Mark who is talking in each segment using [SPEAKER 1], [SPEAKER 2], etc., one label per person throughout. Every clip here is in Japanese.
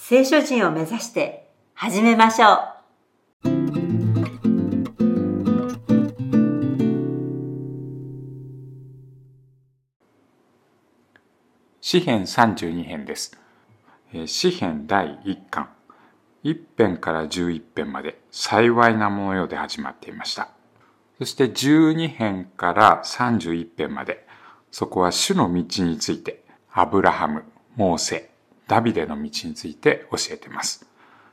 [SPEAKER 1] 聖書人を目指して始めましょう。
[SPEAKER 2] 詩編32編です。えー詩編第1巻、1編から11編まで幸いなものよで始まっていました。そして12編から31編まで、そこは主の道について、アブラハム、モーセ、ダビデの道について教えています。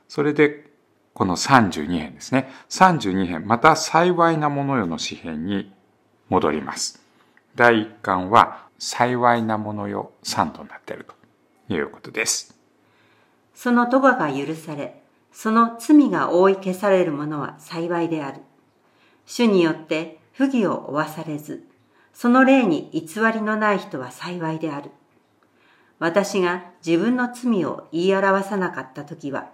[SPEAKER 2] それで、この32編ですね。32編、また幸いなものよの詩編に戻ります。第1巻は幸いなものよ3となっているということです。
[SPEAKER 1] その咎が許され、その罪が覆い消されるものは幸いである。主によって不義を負わされず、その霊に偽りのない人は幸いである。私が自分の罪を言い表さなかった時は、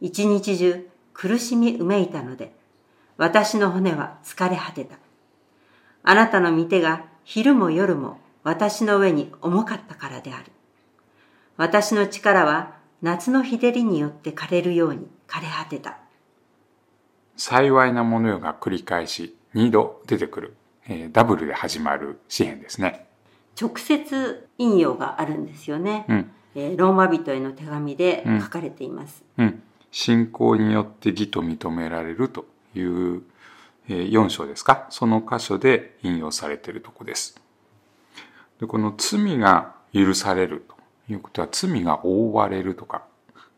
[SPEAKER 1] 一日中苦しみうめいたので、私の骨は疲れ果てた。あなたの御手が昼も夜も私の上に重かったからである。私の力は夏の日照りによって枯れるように枯れ果てた。
[SPEAKER 2] 幸いなものよが繰り返し2度出てくる、えーダブルで始まる詩篇ですね。
[SPEAKER 1] 直接引用があるんですよね。
[SPEAKER 2] うん。
[SPEAKER 1] えーローマ人への手紙で書かれています。
[SPEAKER 2] うん。信仰によって義と認められるという、え4章ですか？その箇所で引用されているとこです。でこの罪が許されるということは罪が覆われるとか、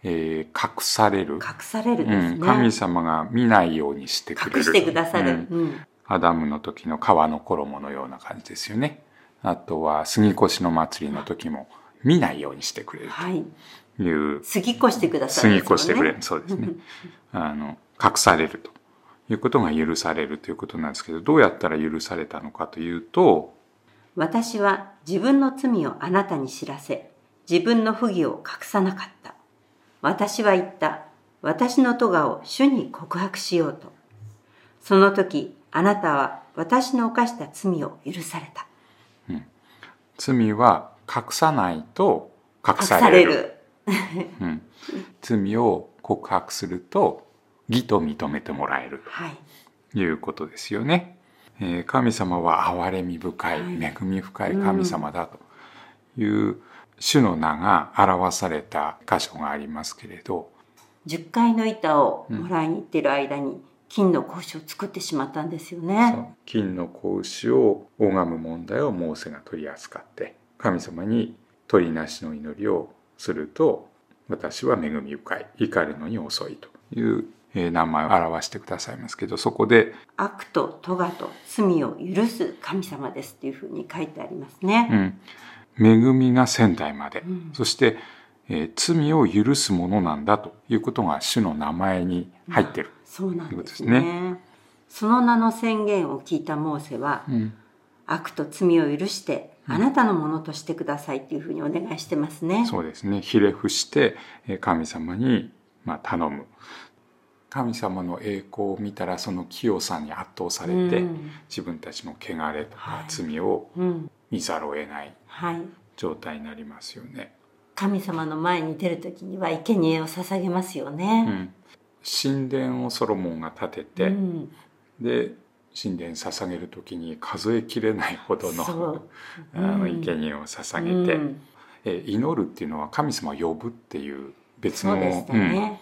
[SPEAKER 2] えー隠される。
[SPEAKER 1] 隠されるですね。
[SPEAKER 2] うん、神様が見ないようにしてくれる。
[SPEAKER 1] 隠してくださる。
[SPEAKER 2] うん
[SPEAKER 1] うん
[SPEAKER 2] アダムの時の皮の衣のような感じですよね。あとは杉越の祭りの時も見ないようにしてくれる
[SPEAKER 1] はい。
[SPEAKER 2] という、
[SPEAKER 1] 過ぎ越してくださ
[SPEAKER 2] 杉
[SPEAKER 1] る、
[SPEAKER 2] 越してくれる。そうですね。あの、隠されるということが許されるということなんですけど、どうやったら許されたのかというと、
[SPEAKER 1] 私は自分の罪をあなたに知らせ、自分の不義を隠さなかった。私は言った。私の咎を主に告白しようと。その時、あなたは私の犯した罪を許された。
[SPEAKER 2] 罪は隠さないと隠
[SPEAKER 1] 隠さ
[SPEAKER 2] される。うん、罪を告白すると義と認めてもらえる。
[SPEAKER 1] はい。
[SPEAKER 2] ということですよね。えー神様は憐れみ深い、
[SPEAKER 1] はい。
[SPEAKER 2] 恵み深い神様だという主の名が表された箇所がありますけれど、
[SPEAKER 1] 10階の板をもらいに行ってる間に、金の格子を作ってしまったんですよ
[SPEAKER 2] そ
[SPEAKER 1] ね。
[SPEAKER 2] う金の子牛を拝む問題をモーセが取り扱って神様に取りなしの祈りをすると私は恵み深い怒るのに遅いというえー名前を表してくださいますけどそこで、
[SPEAKER 1] 悪と咎と罪を許す神様ですっていうふうに書いてありますね。
[SPEAKER 2] うん、恵みが仙台まで、
[SPEAKER 1] ん
[SPEAKER 2] そして、えー罪を許すものなんだということが主の名前に入ってる。
[SPEAKER 1] そうなんです
[SPEAKER 2] ということ
[SPEAKER 1] ね。その名の宣言を聞いたモーセは、
[SPEAKER 2] うん
[SPEAKER 1] 悪と罪を許して、あなたのものとしてくださいっていうふうにお願いしてますね。
[SPEAKER 2] そうですね。ひれ伏してえー神様にまあ頼む。神様の栄光を見たらその清さに圧倒されて、
[SPEAKER 1] うん
[SPEAKER 2] 自分たちの汚れとか
[SPEAKER 1] はい
[SPEAKER 2] 罪を
[SPEAKER 1] うん。
[SPEAKER 2] 見ざるを得ない
[SPEAKER 1] はい。
[SPEAKER 2] 状態になりますよね。
[SPEAKER 1] 神様の前に出るときには生贄を捧げますよ
[SPEAKER 2] う
[SPEAKER 1] ね。
[SPEAKER 2] ん、神殿をソロモンが建てて、
[SPEAKER 1] うん。
[SPEAKER 2] で神殿捧げる時に数えきれないほどの
[SPEAKER 1] そう。
[SPEAKER 2] あの
[SPEAKER 1] うん。
[SPEAKER 2] 生贄を捧げて、
[SPEAKER 1] うん。
[SPEAKER 2] え祈るっていうのは神様を呼ぶっていう別の、
[SPEAKER 1] ね。
[SPEAKER 2] うん。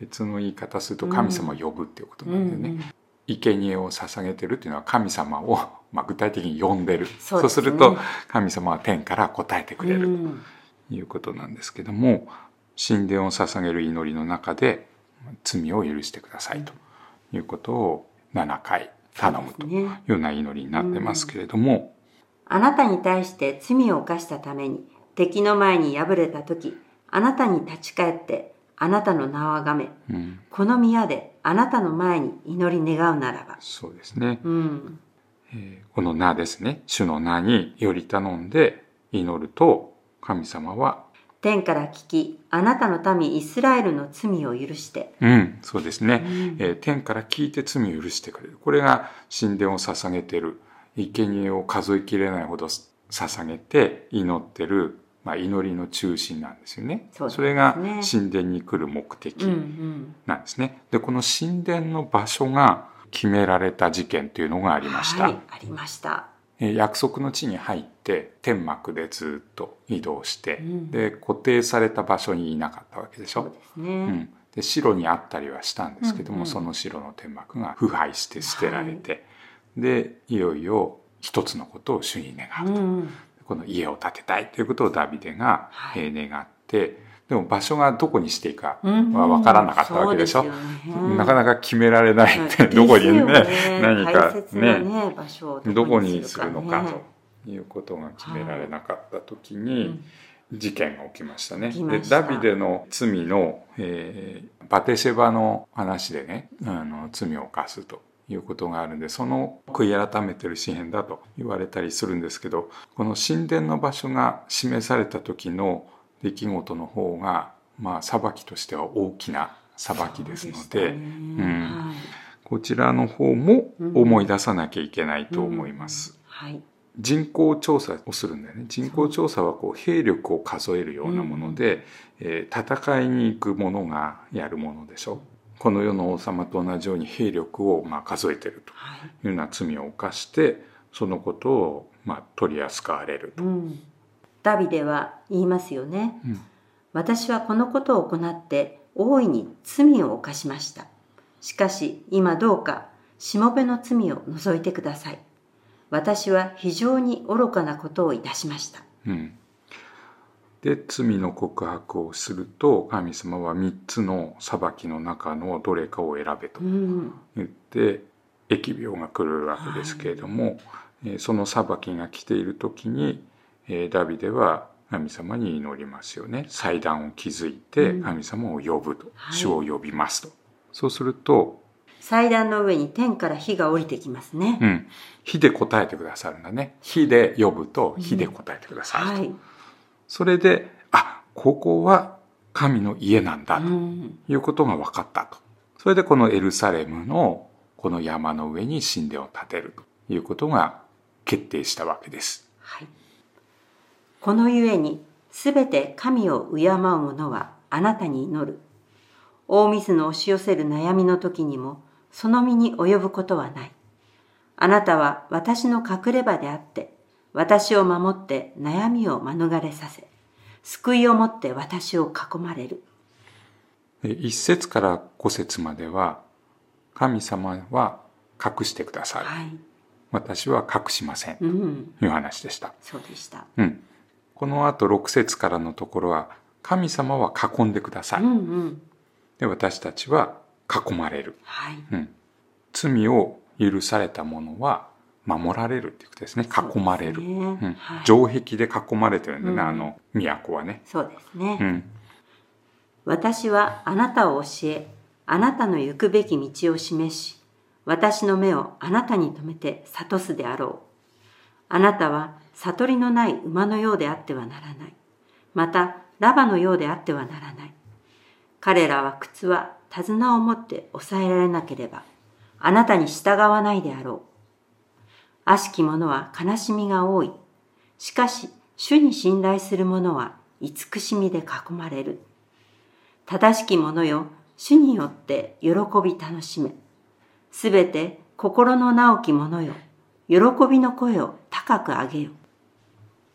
[SPEAKER 2] 別の言い方すると神様を呼ぶっていうことなんだよね。
[SPEAKER 1] うん
[SPEAKER 2] 生贄を捧げてるっていうのは神様を、まあ、具体的に呼んでる。
[SPEAKER 1] そうね。
[SPEAKER 2] すると神様は天から答えてくれる
[SPEAKER 1] うん。
[SPEAKER 2] ということなんですけども、神殿を捧げる祈りの中で罪を許してくださいということを7回頼むというような祈りになってますけれども、
[SPEAKER 1] あなたに対して罪を犯したために敵の前に敗れた時あなたに立ち返ってあなたの名をあがめ、
[SPEAKER 2] うん、
[SPEAKER 1] この宮であなたの前に祈り願うならば。
[SPEAKER 2] そうですね。
[SPEAKER 1] うん。
[SPEAKER 2] えーこの名ですね。主の名により頼んで祈ると、神様は、
[SPEAKER 1] 天から聞き、あなたの民イスラエルの罪を許して。
[SPEAKER 2] うん、そうですね。
[SPEAKER 1] うん
[SPEAKER 2] えー天から聞いて罪を許してくれる。これが神殿を捧げてる、生贄を数えきれないほど捧げて祈ってる、まあ、祈りの中心なんですよね。
[SPEAKER 1] ね
[SPEAKER 2] れが神殿に来る目的
[SPEAKER 1] うんうん。
[SPEAKER 2] なんですね。で、この神殿の場所が決められた事件というのがありました。
[SPEAKER 1] はい、ありました。
[SPEAKER 2] えー約束の地に入って天幕でずっと移動して、
[SPEAKER 1] うん
[SPEAKER 2] で固定された場所にいなかったわけでしょ？
[SPEAKER 1] そうね。
[SPEAKER 2] うん、で城にあったりはしたんですけども、
[SPEAKER 1] うんうん
[SPEAKER 2] その城の天幕が腐敗して捨てられて、でいよいよ一つのことを主に願うと、
[SPEAKER 1] うん。
[SPEAKER 2] この家を建てたいということをダビデが、願ってでも場所がどこにしていいか
[SPEAKER 1] うん。
[SPEAKER 2] は分からなかったわけでしょ。
[SPEAKER 1] そうですよね。
[SPEAKER 2] なかなか決められないって、
[SPEAKER 1] はい
[SPEAKER 2] どこにね
[SPEAKER 1] ですよ
[SPEAKER 2] 何かね。
[SPEAKER 1] ね
[SPEAKER 2] どこにするのか
[SPEAKER 1] ね
[SPEAKER 2] ということが決められなかった時に
[SPEAKER 1] うん
[SPEAKER 2] 事件が起きましたね。でダビデの罪の、えーバテシェバの話でねあの罪を犯すということがあるんでその悔い改めてる詩篇だと言われたりするんですけどこの神殿の場所が示された時の出来事の方がまあ裁きとしては大きな裁きですので
[SPEAKER 1] ね。
[SPEAKER 2] うん。
[SPEAKER 1] はい。
[SPEAKER 2] こちらの方も思い出さなきゃいけないと思います。
[SPEAKER 1] はい。
[SPEAKER 2] 人口調査をするんだよね。人口調査はこう兵力を数えるようなもので、えー戦いに行く者がやるものでしょ。この世の王様と同じように兵力をまあ数えてる
[SPEAKER 1] はい。
[SPEAKER 2] というような罪を犯してそのことをまあ取り扱われると、
[SPEAKER 1] うん。ダビデは言いますよね。
[SPEAKER 2] うん
[SPEAKER 1] 私はこのことを行って大いに罪を犯しました。しかし今どうかしもべの罪を除いてください。私は非常に愚かなことをいたしました。
[SPEAKER 2] うんで罪の告白をすると神様は3つの裁きの中のどれかを選べと
[SPEAKER 1] うん。
[SPEAKER 2] 言って疫病が来るわけですけれども、えーその裁きが来ている時に、えーダビデは神様に祈りますよね祭壇を築いて
[SPEAKER 1] うん
[SPEAKER 2] 神様を呼ぶと、
[SPEAKER 1] はい
[SPEAKER 2] 主を呼びますとそうすると、
[SPEAKER 1] 祭壇の上に天から火が降りてきますね。
[SPEAKER 2] うん、火で答えてくださるんだね火で呼ぶと火で答えてくださると、
[SPEAKER 1] はい。
[SPEAKER 2] それであここは神の家なんだと
[SPEAKER 1] うん。
[SPEAKER 2] いうことが分かったと。それでこのエルサレムのこの山の上に神殿を建てるということが決定したわけです。
[SPEAKER 1] はい。このゆえに、すべて神を敬う者はあなたに祈る。大水の押し寄せる悩みの時にも、その身に及ぶことはない。あなたは私の隠れ場であって、私を守って悩みを免れさせ、救いをもって私を囲まれる。
[SPEAKER 2] で一節から五節までは、神様は隠してくださる。
[SPEAKER 1] はい。
[SPEAKER 2] 私は隠しません。
[SPEAKER 1] うん。
[SPEAKER 2] という話でした。
[SPEAKER 1] そうでした。
[SPEAKER 2] うん。この後六節からのところは、神様は囲んでください。
[SPEAKER 1] うんうん。
[SPEAKER 2] で、私たちは囲まれる。
[SPEAKER 1] はい。
[SPEAKER 2] うん。罪を許された者は守られるっていうことですね。囲まれる。
[SPEAKER 1] そうですね
[SPEAKER 2] うん
[SPEAKER 1] はい
[SPEAKER 2] 城壁で囲まれてるんだね、
[SPEAKER 1] うん
[SPEAKER 2] あの都はね。
[SPEAKER 1] そうですね。
[SPEAKER 2] うん。
[SPEAKER 1] 私はあなたを教え、あなたの行くべき道を示し、私の目をあなたに留めて諭すであろう。あなたは悟りのない馬のようであってはならない。また、ラバのようであってはならない。彼らは靴は手綱を持って抑えられなければ、あなたに従わないであろう。悪しき者は悲しみが多い。しかし、主に信頼する者は慈しみで囲まれる。正しき者よ、主によって喜び楽しめ。すべて心の直き者よ、喜びの声を高く上げよ。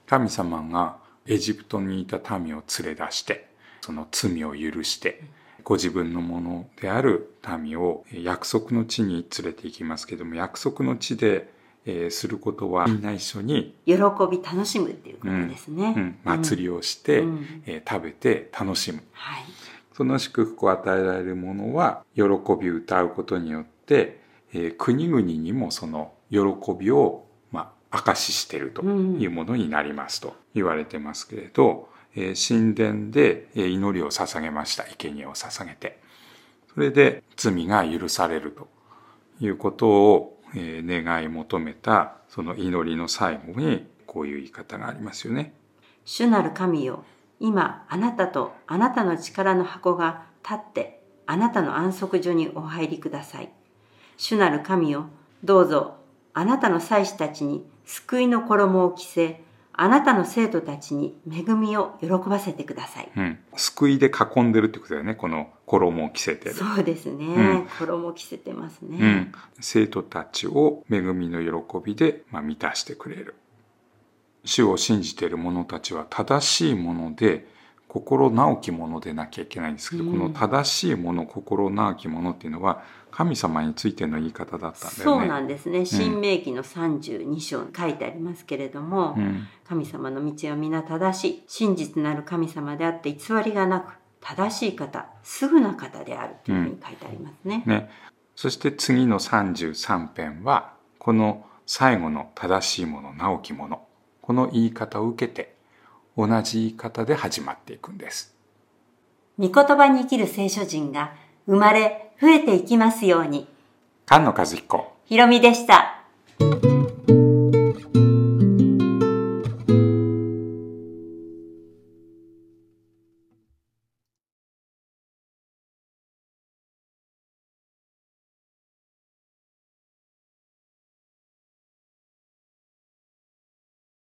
[SPEAKER 2] 神様がエジプトにいた民を連れ出して、その罪を許して、ご自分のものである民を約束の地に連れて行きますけども、約束の地で、えーすることはみんな一緒に、
[SPEAKER 1] 喜び楽しむっていうことですね。
[SPEAKER 2] うん、祭りをして、
[SPEAKER 1] うん
[SPEAKER 2] えー食べて楽しむ。
[SPEAKER 1] はい。
[SPEAKER 2] その祝福を与えられる者は、喜び歌うことによって、えー国々にもその喜びを、まあ、証ししているというものになりますと言われてますけれど、ええー神殿でえー祈りを捧げました。生贄を捧げて。それで罪が許されるということをえー願い求めたその祈りの最後にこういう言い方がありますよね。
[SPEAKER 1] 主なる神よ、今あなたとあなたの力の箱が立ってあなたの安息所にお入りください。主なる神よ、どうぞあなたの祭司たちに救いの衣を着せ、あなたの生徒たちに恵みを喜ばせてください。
[SPEAKER 2] うん。救いで囲んでるってことだよね。この衣を着せてる。
[SPEAKER 1] そうですね。
[SPEAKER 2] うん
[SPEAKER 1] 衣を着せてますね。
[SPEAKER 2] うん。生徒たちを恵みの喜びで、まあ、満たしてくれる。主を信じている者たちは正しいもので、心直きものでなきゃいけないんですけど、
[SPEAKER 1] うん
[SPEAKER 2] この正しいもの、心直きものっていうのは、神様についての言い方だったんだよね。
[SPEAKER 1] そうなんですね。新明記の32章に書いてありますけれども、
[SPEAKER 2] うん。
[SPEAKER 1] 神様の道は皆正しい。真実なる神様であって偽りがなく、正しい方、すぐな方であるというふうに書いてありますね。
[SPEAKER 2] ね。そして次の33編は、この最後の正しいもの、直きもの、この言い方を受けて、同じ言い方で始まっていくんです。
[SPEAKER 1] 御言葉に生きる聖書人が生まれ増えていきますように。
[SPEAKER 2] 菅野和彦。
[SPEAKER 1] ひろみでした。